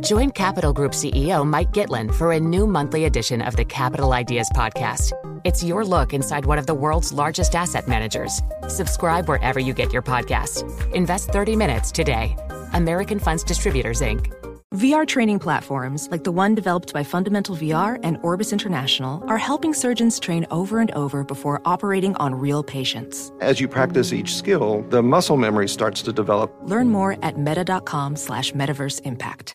Join Capital Group CEO Mike Gitlin for a new monthly edition of the Capital Ideas Podcast. It's your look inside one of the world's largest asset managers. Subscribe wherever you get your podcasts. Invest 30 minutes today. American Funds Distributors, Inc. VR training platforms, like the one developed by Fundamental VR and Orbis International, are helping surgeons train over and over before operating on real patients. As you practice each skill, the muscle memory starts to develop. Learn more at meta.com slash metaverse impact.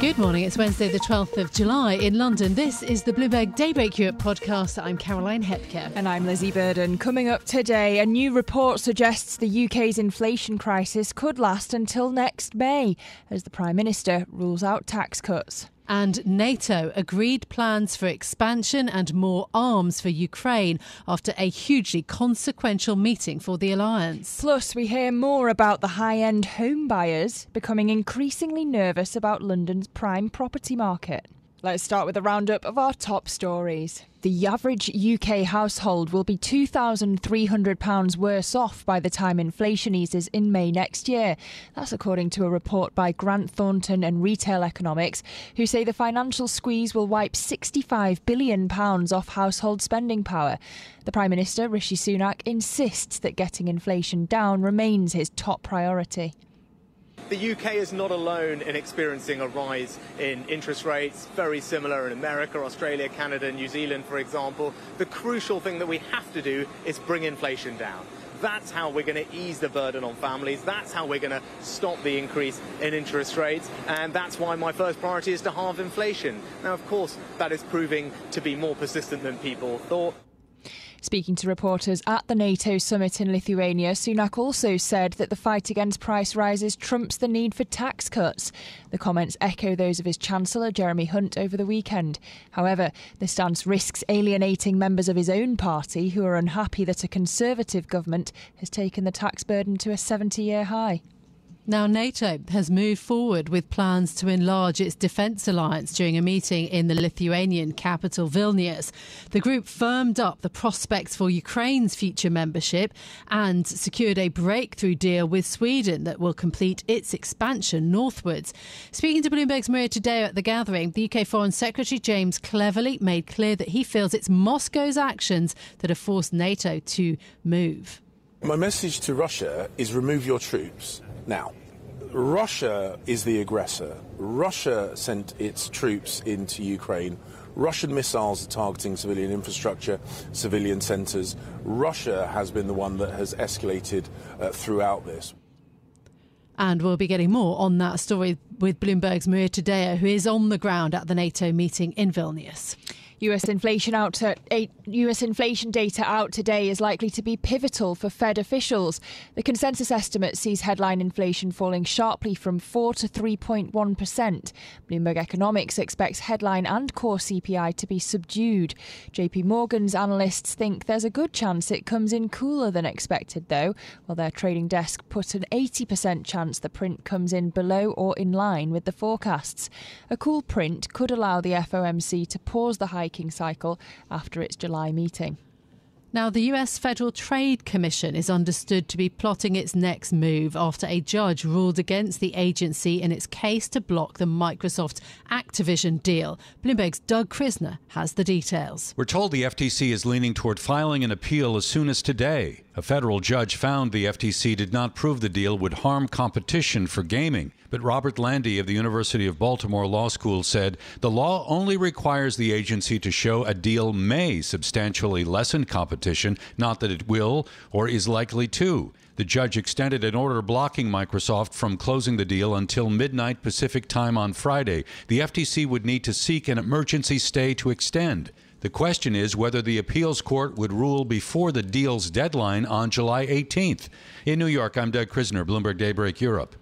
Good morning. It's Wednesday, the 12th of July in London. This is the Bloomberg Daybreak Europe podcast. I'm Caroline Hepker. And I'm Lizzie Burden. Coming up today, a new report suggests the UK's inflation crisis could last until next May as the Prime Minister rules out tax cuts and NATO agreed plans for expansion and more arms for Ukraine after a hugely consequential meeting for the alliance. Plus, we hear more about the high end home buyers becoming increasingly nervous about London's prime property market. Let's start with a roundup of our top stories. The average UK household will be £2,300 worse off by the time inflation eases in May next year. That's according to a report by Grant Thornton and Retail Economics, who say the financial squeeze will wipe £65 billion off household spending power. The Prime Minister, Rishi Sunak, insists that getting inflation down remains his top priority. The UK is not alone in experiencing a rise in interest rates, very similar in America, Australia, Canada, New Zealand, for example. The crucial thing that we have to do is bring inflation down. That's how we're going to ease the burden on families. That's how we're going to stop the increase in interest rates. And that's why my first priority is to halve inflation. Now, of course, that is proving to be more persistent than people thought. Speaking to reporters at the NATO summit in Lithuania, Sunak also said that the fight against price rises trumps the need for tax cuts. The comments echo those of his Chancellor, Jeremy Hunt, over the weekend. However, the stance risks alienating members of his own party who are unhappy that a Conservative government has taken the tax burden to a 70 year high. Now, NATO has moved forward with plans to enlarge its defence alliance during a meeting in the Lithuanian capital, Vilnius. The group firmed up the prospects for Ukraine's future membership and secured a breakthrough deal with Sweden that will complete its expansion northwards. Speaking to Bloomberg's Maria Tadeo at the gathering, the UK Foreign Secretary James Cleverly made clear that he feels it's Moscow's actions that have forced NATO to move. My message to Russia is remove your troops now. Russia is the aggressor. Russia sent its troops into Ukraine. Russian missiles are targeting civilian infrastructure, civilian centres. Russia has been the one that has escalated uh, throughout this. And we'll be getting more on that story with Bloomberg's Maria Tadeo, who is on the ground at the NATO meeting in Vilnius. US inflation out to, US inflation data out today is likely to be pivotal for Fed officials. The consensus estimate sees headline inflation falling sharply from 4 to 3.1%. Bloomberg Economics expects headline and core CPI to be subdued. JP Morgan's analysts think there's a good chance it comes in cooler than expected though, while their trading desk put an 80% chance the print comes in below or in line with the forecasts. A cool print could allow the FOMC to pause the high hiking cycle after its July meeting. Now, the US Federal Trade Commission is understood to be plotting its next move after a judge ruled against the agency in its case to block the Microsoft Activision deal. Bloomberg's Doug Krisner has the details. We're told the FTC is leaning toward filing an appeal as soon as today. A federal judge found the FTC did not prove the deal would harm competition for gaming. But Robert Lande of the University of Baltimore Law School said the law only requires the agency to show a deal may substantially lessen competition, not that it will or is likely to. The judge extended an order blocking Microsoft from closing the deal until midnight Pacific time on Friday. The FTC would need to seek an emergency stay to extend. The question is whether the appeals court would rule before the deal's deadline on July 18th. In New York, I'm Doug Krisner, Bloomberg Daybreak Europe.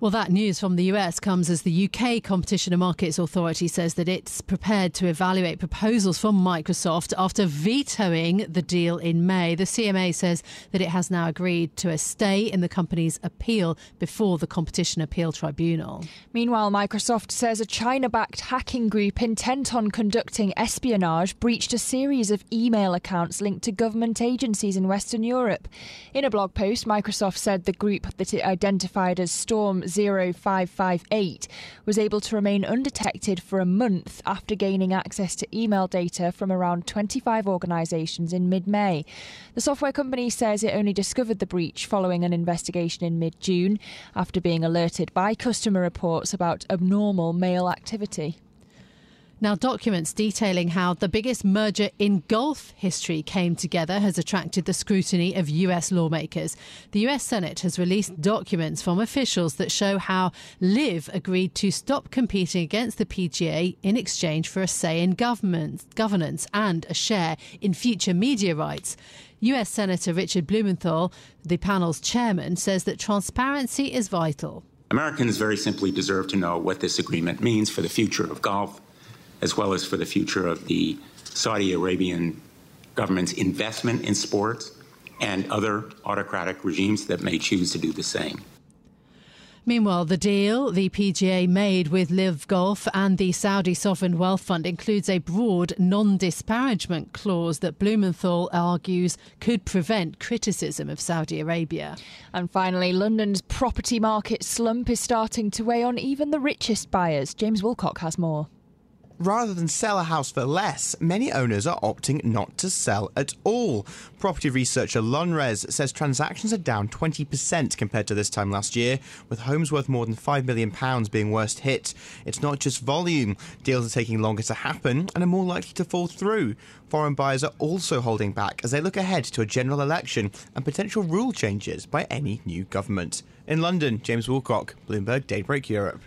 Well, that news from the US comes as the UK Competition and Markets Authority says that it's prepared to evaluate proposals from Microsoft after vetoing the deal in May. The CMA says that it has now agreed to a stay in the company's appeal before the Competition Appeal Tribunal. Meanwhile, Microsoft says a China backed hacking group intent on conducting espionage breached a series of email accounts linked to government agencies in Western Europe. In a blog post, Microsoft said the group that it identified as Storm 0558 was able to remain undetected for a month after gaining access to email data from around 25 organisations in mid May. The software company says it only discovered the breach following an investigation in mid June after being alerted by customer reports about abnormal mail activity. Now, documents detailing how the biggest merger in golf history came together has attracted the scrutiny of US lawmakers. The US Senate has released documents from officials that show how LIV agreed to stop competing against the PGA in exchange for a say in government, governance and a share in future media rights. US Senator Richard Blumenthal, the panel's chairman, says that transparency is vital. Americans very simply deserve to know what this agreement means for the future of golf as well as for the future of the Saudi Arabian government's investment in sports and other autocratic regimes that may choose to do the same. Meanwhile, the deal the PGA made with LIV Golf and the Saudi Sovereign Wealth Fund includes a broad non disparagement clause that Blumenthal argues could prevent criticism of Saudi Arabia. And finally, London's property market slump is starting to weigh on even the richest buyers. James Wilcock has more rather than sell a house for less, many owners are opting not to sell at all. Property researcher Lonres says transactions are down 20% compared to this time last year, with homes worth more than £5 million being worst hit. It's not just volume, deals are taking longer to happen and are more likely to fall through. Foreign buyers are also holding back as they look ahead to a general election and potential rule changes by any new government. In London, James Woolcock, Bloomberg Daybreak Europe.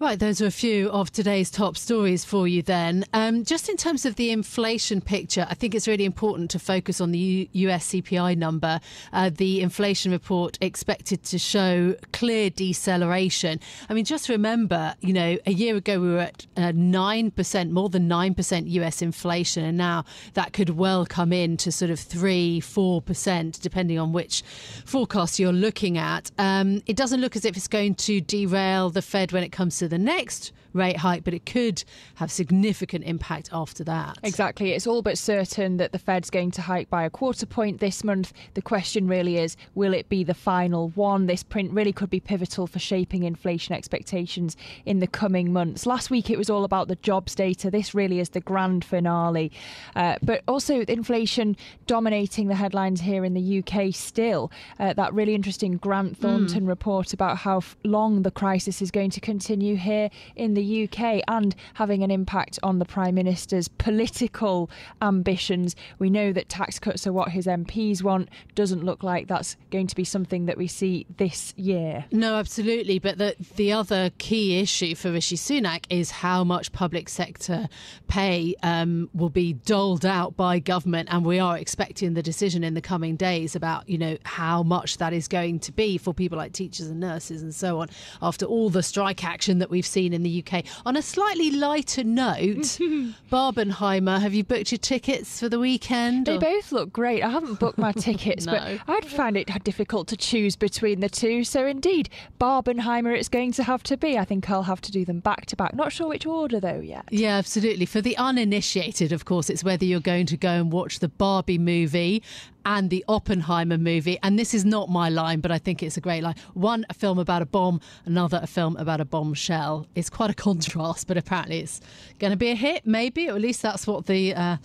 Right, those are a few of today's top stories for you then. Um, just in terms of the inflation picture, I think it's really important to focus on the U- US CPI number. Uh, the inflation report expected to show clear deceleration. I mean, just remember, you know, a year ago we were at uh, 9%, more than 9% US inflation, and now that could well come in to sort of 3 4%, depending on which forecast you're looking at. Um, it doesn't look as if it's going to derail the Fed when it comes to to the next rate hike, but it could have significant impact after that. Exactly. It's all but certain that the Fed's going to hike by a quarter point this month. The question really is will it be the final one? This print really could be pivotal for shaping inflation expectations in the coming months. Last week it was all about the jobs data. This really is the grand finale. Uh, but also inflation dominating the headlines here in the UK still. Uh, that really interesting Grant hmm. Thornton mm. report about how long the crisis is going to continue here in the UK and having an impact on the Prime Minister's political ambitions. We know that tax cuts are what his MPs want. Doesn't look like that's going to be something that we see this year. No, absolutely. But the, the other key issue for Rishi Sunak is how much public sector pay um, will be doled out by government. And we are expecting the decision in the coming days about, you know, how much that is going to be for people like teachers and nurses and so on after all the strike action that we've seen in the UK Okay. On a slightly lighter note, Barbenheimer, have you booked your tickets for the weekend? They or? both look great. I haven't booked my tickets, no. but I'd find it difficult to choose between the two. So indeed, Barbenheimer it's going to have to be. I think I'll have to do them back to back. Not sure which order though yet. Yeah, absolutely. For the uninitiated, of course, it's whether you're going to go and watch the Barbie movie and the Oppenheimer movie. And this is not my line, but I think it's a great line. One, a film about a bomb, another, a film about a bombshell. It's quite a contrast, but apparently it's going to be a hit, maybe, or at least that's what the. Uh,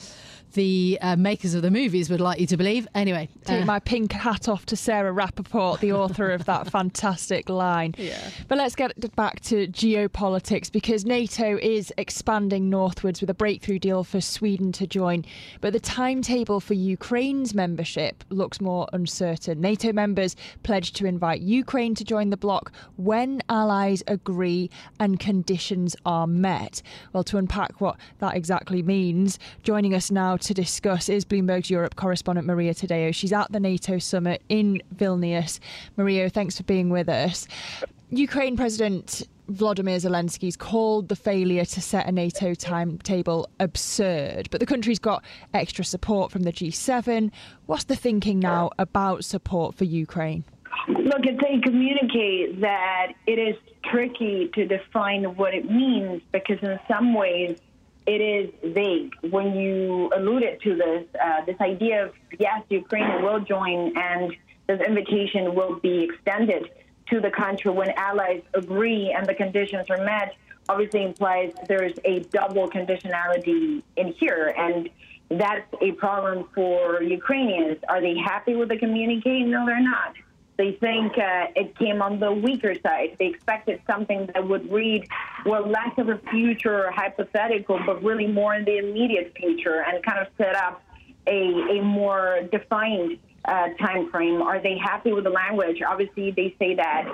the uh, makers of the movies would like you to believe. Anyway, take uh, my pink hat off to Sarah Rappaport, the author of that fantastic line. Yeah. But let's get back to geopolitics because NATO is expanding northwards with a breakthrough deal for Sweden to join. But the timetable for Ukraine's membership looks more uncertain. NATO members pledged to invite Ukraine to join the bloc when allies agree and conditions are met. Well, to unpack what that exactly means, joining us now to discuss is Bloomberg's Europe correspondent Maria Tadeo. She's at the NATO summit in Vilnius. Maria, thanks for being with us. Ukraine President Vladimir Zelensky's called the failure to set a NATO timetable absurd, but the country's got extra support from the G7. What's the thinking now about support for Ukraine? Look, if they communicate that it is tricky to define what it means because in some ways it is vague. When you alluded to this, uh, this idea of yes, Ukraine will join and this invitation will be extended to the country when allies agree and the conditions are met, obviously implies there's a double conditionality in here. And that's a problem for Ukrainians. Are they happy with the communique? No, they're not. They think uh, it came on the weaker side. They expected something that would read, well, less of a future or hypothetical, but really more in the immediate future and kind of set up a, a more defined uh, time frame. Are they happy with the language? Obviously, they say that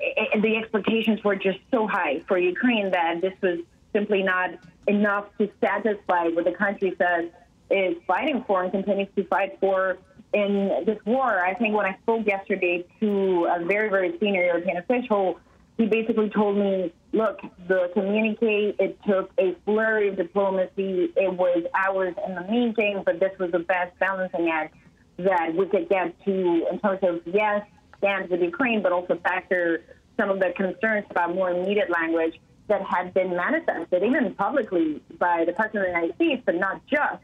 it, the expectations were just so high for Ukraine that this was simply not enough to satisfy what the country says is fighting for and continues to fight for in this war. I think when I spoke yesterday to a very, very senior European official, he basically told me, look, the communique, it took a flurry of diplomacy. It was hours in the meeting, but this was the best balancing act that we could get to in terms of, yes, stand with Ukraine, but also factor some of the concerns about more immediate language that had been manifested, even publicly, by the President of the United States, but not just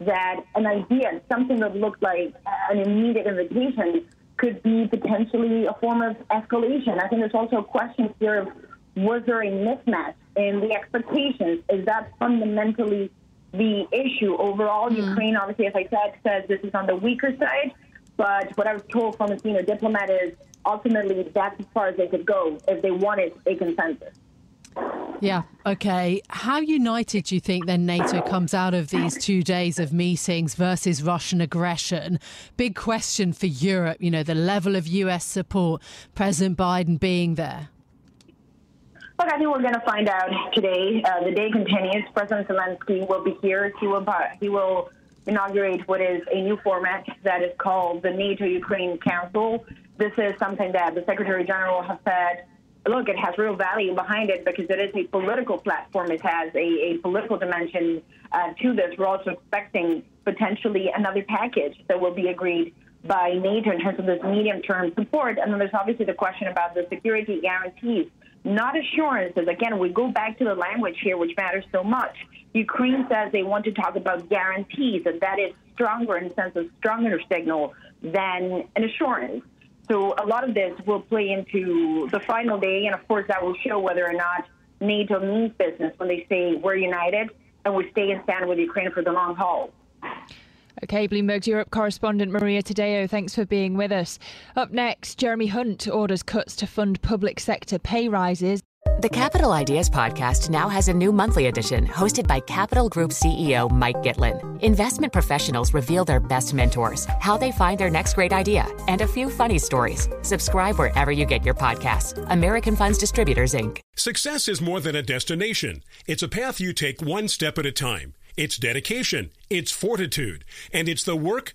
that an idea, something that looked like an immediate invitation, could be potentially a form of escalation. I think there's also a question here of was there a mismatch in the expectations? Is that fundamentally the issue overall? Mm. Ukraine, obviously, as I said, says this is on the weaker side. But what I was told from a senior diplomat is ultimately that's as far as they could go if they wanted a consensus. Yeah, okay. How united do you think then NATO comes out of these two days of meetings versus Russian aggression? Big question for Europe, you know, the level of US support, President Biden being there. Look, I think we're going to find out today. Uh, the day continues. President Zelensky will be here. He will, he will inaugurate what is a new format that is called the NATO Ukraine Council. This is something that the Secretary General has said look, it has real value behind it because it is a political platform. It has a, a political dimension uh, to this. We're also expecting potentially another package that will be agreed by NATO in terms of this medium term support. And then there's obviously the question about the security guarantees, not assurances. Again, we go back to the language here, which matters so much. Ukraine says they want to talk about guarantees, and that is stronger in the sense of stronger signal than an assurance. So a lot of this will play into the final day, and of course, that will show whether or not NATO means business when they say we're united and we stay and stand with Ukraine for the long haul. Okay, Bloomberg's Europe correspondent Maria Tadeo, thanks for being with us. Up next, Jeremy Hunt orders cuts to fund public sector pay rises. The Capital Ideas podcast now has a new monthly edition hosted by Capital Group CEO Mike Gitlin. Investment professionals reveal their best mentors, how they find their next great idea, and a few funny stories. Subscribe wherever you get your podcasts. American Funds Distributors, Inc. Success is more than a destination, it's a path you take one step at a time. It's dedication, it's fortitude, and it's the work,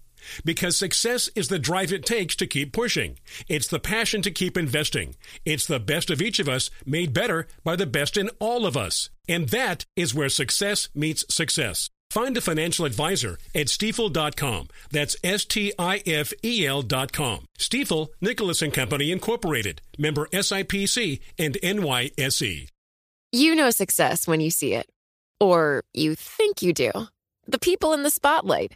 Because success is the drive it takes to keep pushing. It's the passion to keep investing. It's the best of each of us made better by the best in all of us. And that is where success meets success. Find a financial advisor at stifel.com. That's S T I F E L.com. Stifel, Nicolaus and Company Incorporated, member SIPC and NYSE. You know success when you see it. Or you think you do. The people in the spotlight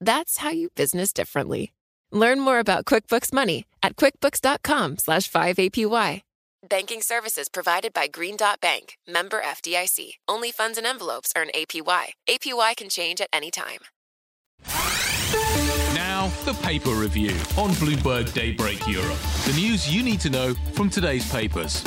That's how you business differently. Learn more about QuickBooks Money at quickbooks.com slash 5APY. Banking services provided by Green Dot Bank, member FDIC. Only funds and envelopes earn APY. APY can change at any time. Now, the paper review on Bloomberg Daybreak Europe. The news you need to know from today's papers.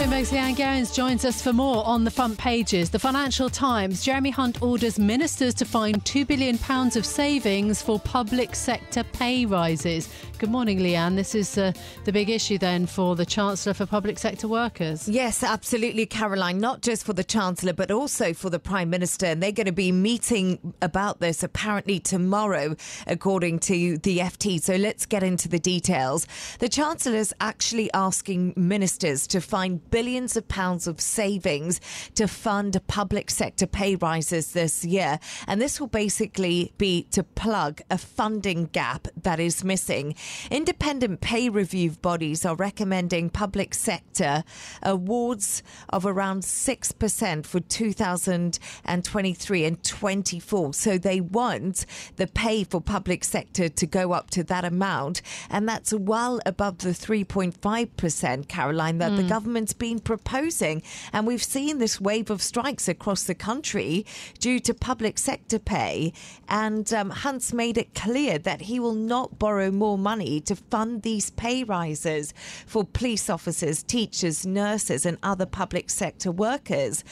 Bloomberg's Leanne Gerrans joins us for more on the front pages. The Financial Times, Jeremy Hunt orders ministers to find £2 billion of savings for public sector pay rises. Good morning, Leanne. This is uh, the big issue then for the Chancellor for public sector workers. Yes, absolutely, Caroline. Not just for the Chancellor, but also for the Prime Minister. And they're going to be meeting about this apparently tomorrow, according to the FT. So let's get into the details. The Chancellor's actually asking ministers to find billions of pounds of savings to fund public sector pay rises this year. And this will basically be to plug a funding gap that is missing. Independent pay review bodies are recommending public sector awards of around 6% for 2023 and 24. So they want the pay for public sector to go up to that amount. And that's well above the 3.5%, Caroline, that mm. the government's been proposing. And we've seen this wave of strikes across the country due to public sector pay. And um, Hunt's made it clear that he will not borrow more money to fund these pay rises for police officers, teachers, nurses, and other public sector workers.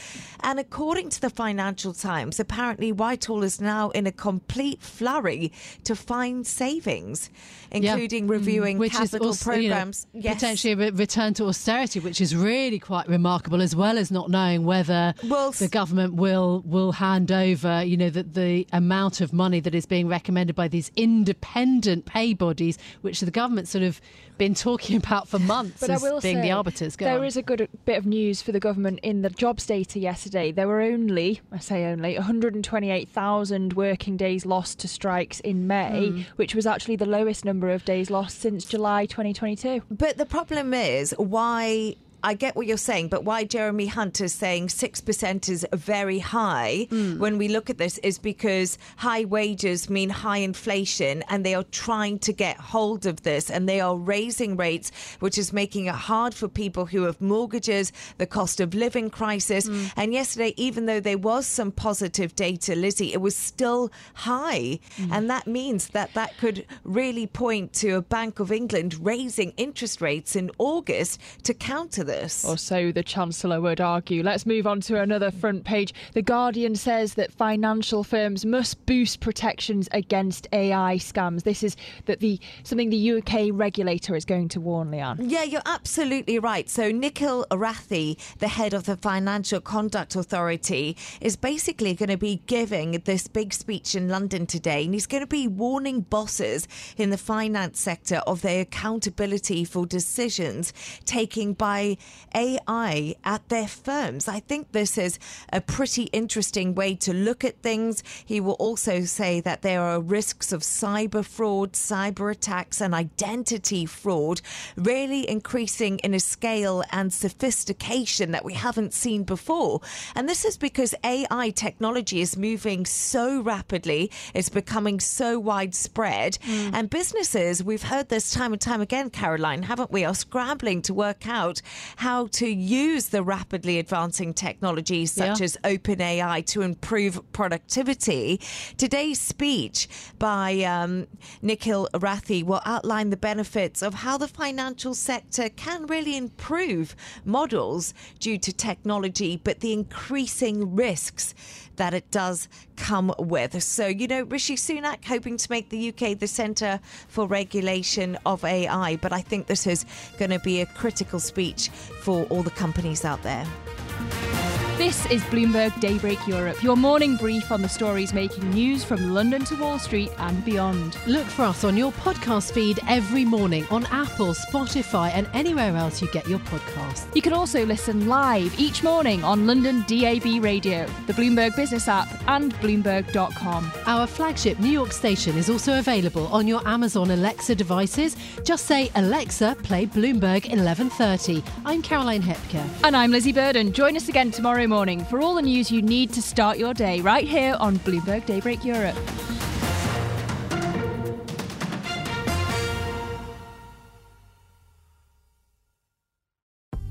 And according to the Financial Times, apparently Whitehall is now in a complete flurry to find savings, including yeah. reviewing mm. which capital also, programs. You know, yes. Potentially a return to austerity, which is really quite remarkable, as well as not knowing whether well, the government will will hand over, you know, the, the amount of money that is being recommended by these independent pay bodies, which the government sort of been talking about for months but as I will being say, the arbiters. Go there on. is a good bit of news for the government in the jobs data yesterday. There were only, I say only, 128,000 working days lost to strikes in May, mm. which was actually the lowest number of days lost since July 2022. But the problem is why I get what you're saying, but why Jeremy Hunt is saying 6% is very high mm. when we look at this is because high wages mean high inflation and they are trying to get hold of this and they are raising rates, which is making it hard for people who have mortgages, the cost of living crisis. Mm. And yesterday, even though there was some positive data, Lizzie, it was still high. Mm. And that means that that could really point to a Bank of England raising interest rates in August to counter this. Or so the Chancellor would argue. Let's move on to another front page. The Guardian says that financial firms must boost protections against AI scams. This is that the something the UK regulator is going to warn, Leanne. Yeah, you're absolutely right. So Nikhil Rathi, the head of the Financial Conduct Authority, is basically going to be giving this big speech in London today, and he's going to be warning bosses in the finance sector of their accountability for decisions taken by AI at their firms. I think this is a pretty interesting way to look at things. He will also say that there are risks of cyber fraud, cyber attacks, and identity fraud really increasing in a scale and sophistication that we haven't seen before. And this is because AI technology is moving so rapidly, it's becoming so widespread. Mm. And businesses, we've heard this time and time again, Caroline, haven't we, are scrambling to work out how to use the rapidly advancing technologies such yeah. as OpenAI to improve productivity. Today's speech by um, Nikhil Rathi will outline the benefits of how the financial sector can really improve models due to technology, but the increasing risks that it does come with. So, you know, Rishi Sunak hoping to make the UK the centre for regulation of AI, but I think this is going to be a critical speech for all the companies out there. This is Bloomberg Daybreak Europe, your morning brief on the stories making news from London to Wall Street and beyond. Look for us on your podcast feed every morning on Apple, Spotify, and anywhere else you get your podcasts. You can also listen live each morning on London DAB Radio, the Bloomberg Business app, and Bloomberg.com. Our flagship New York station is also available on your Amazon Alexa devices. Just say, Alexa, play Bloomberg 1130. I'm Caroline Hepker. And I'm Lizzie Burden. Join us again morning for all the news you need to start your day right here on Bloomberg Daybreak Europe.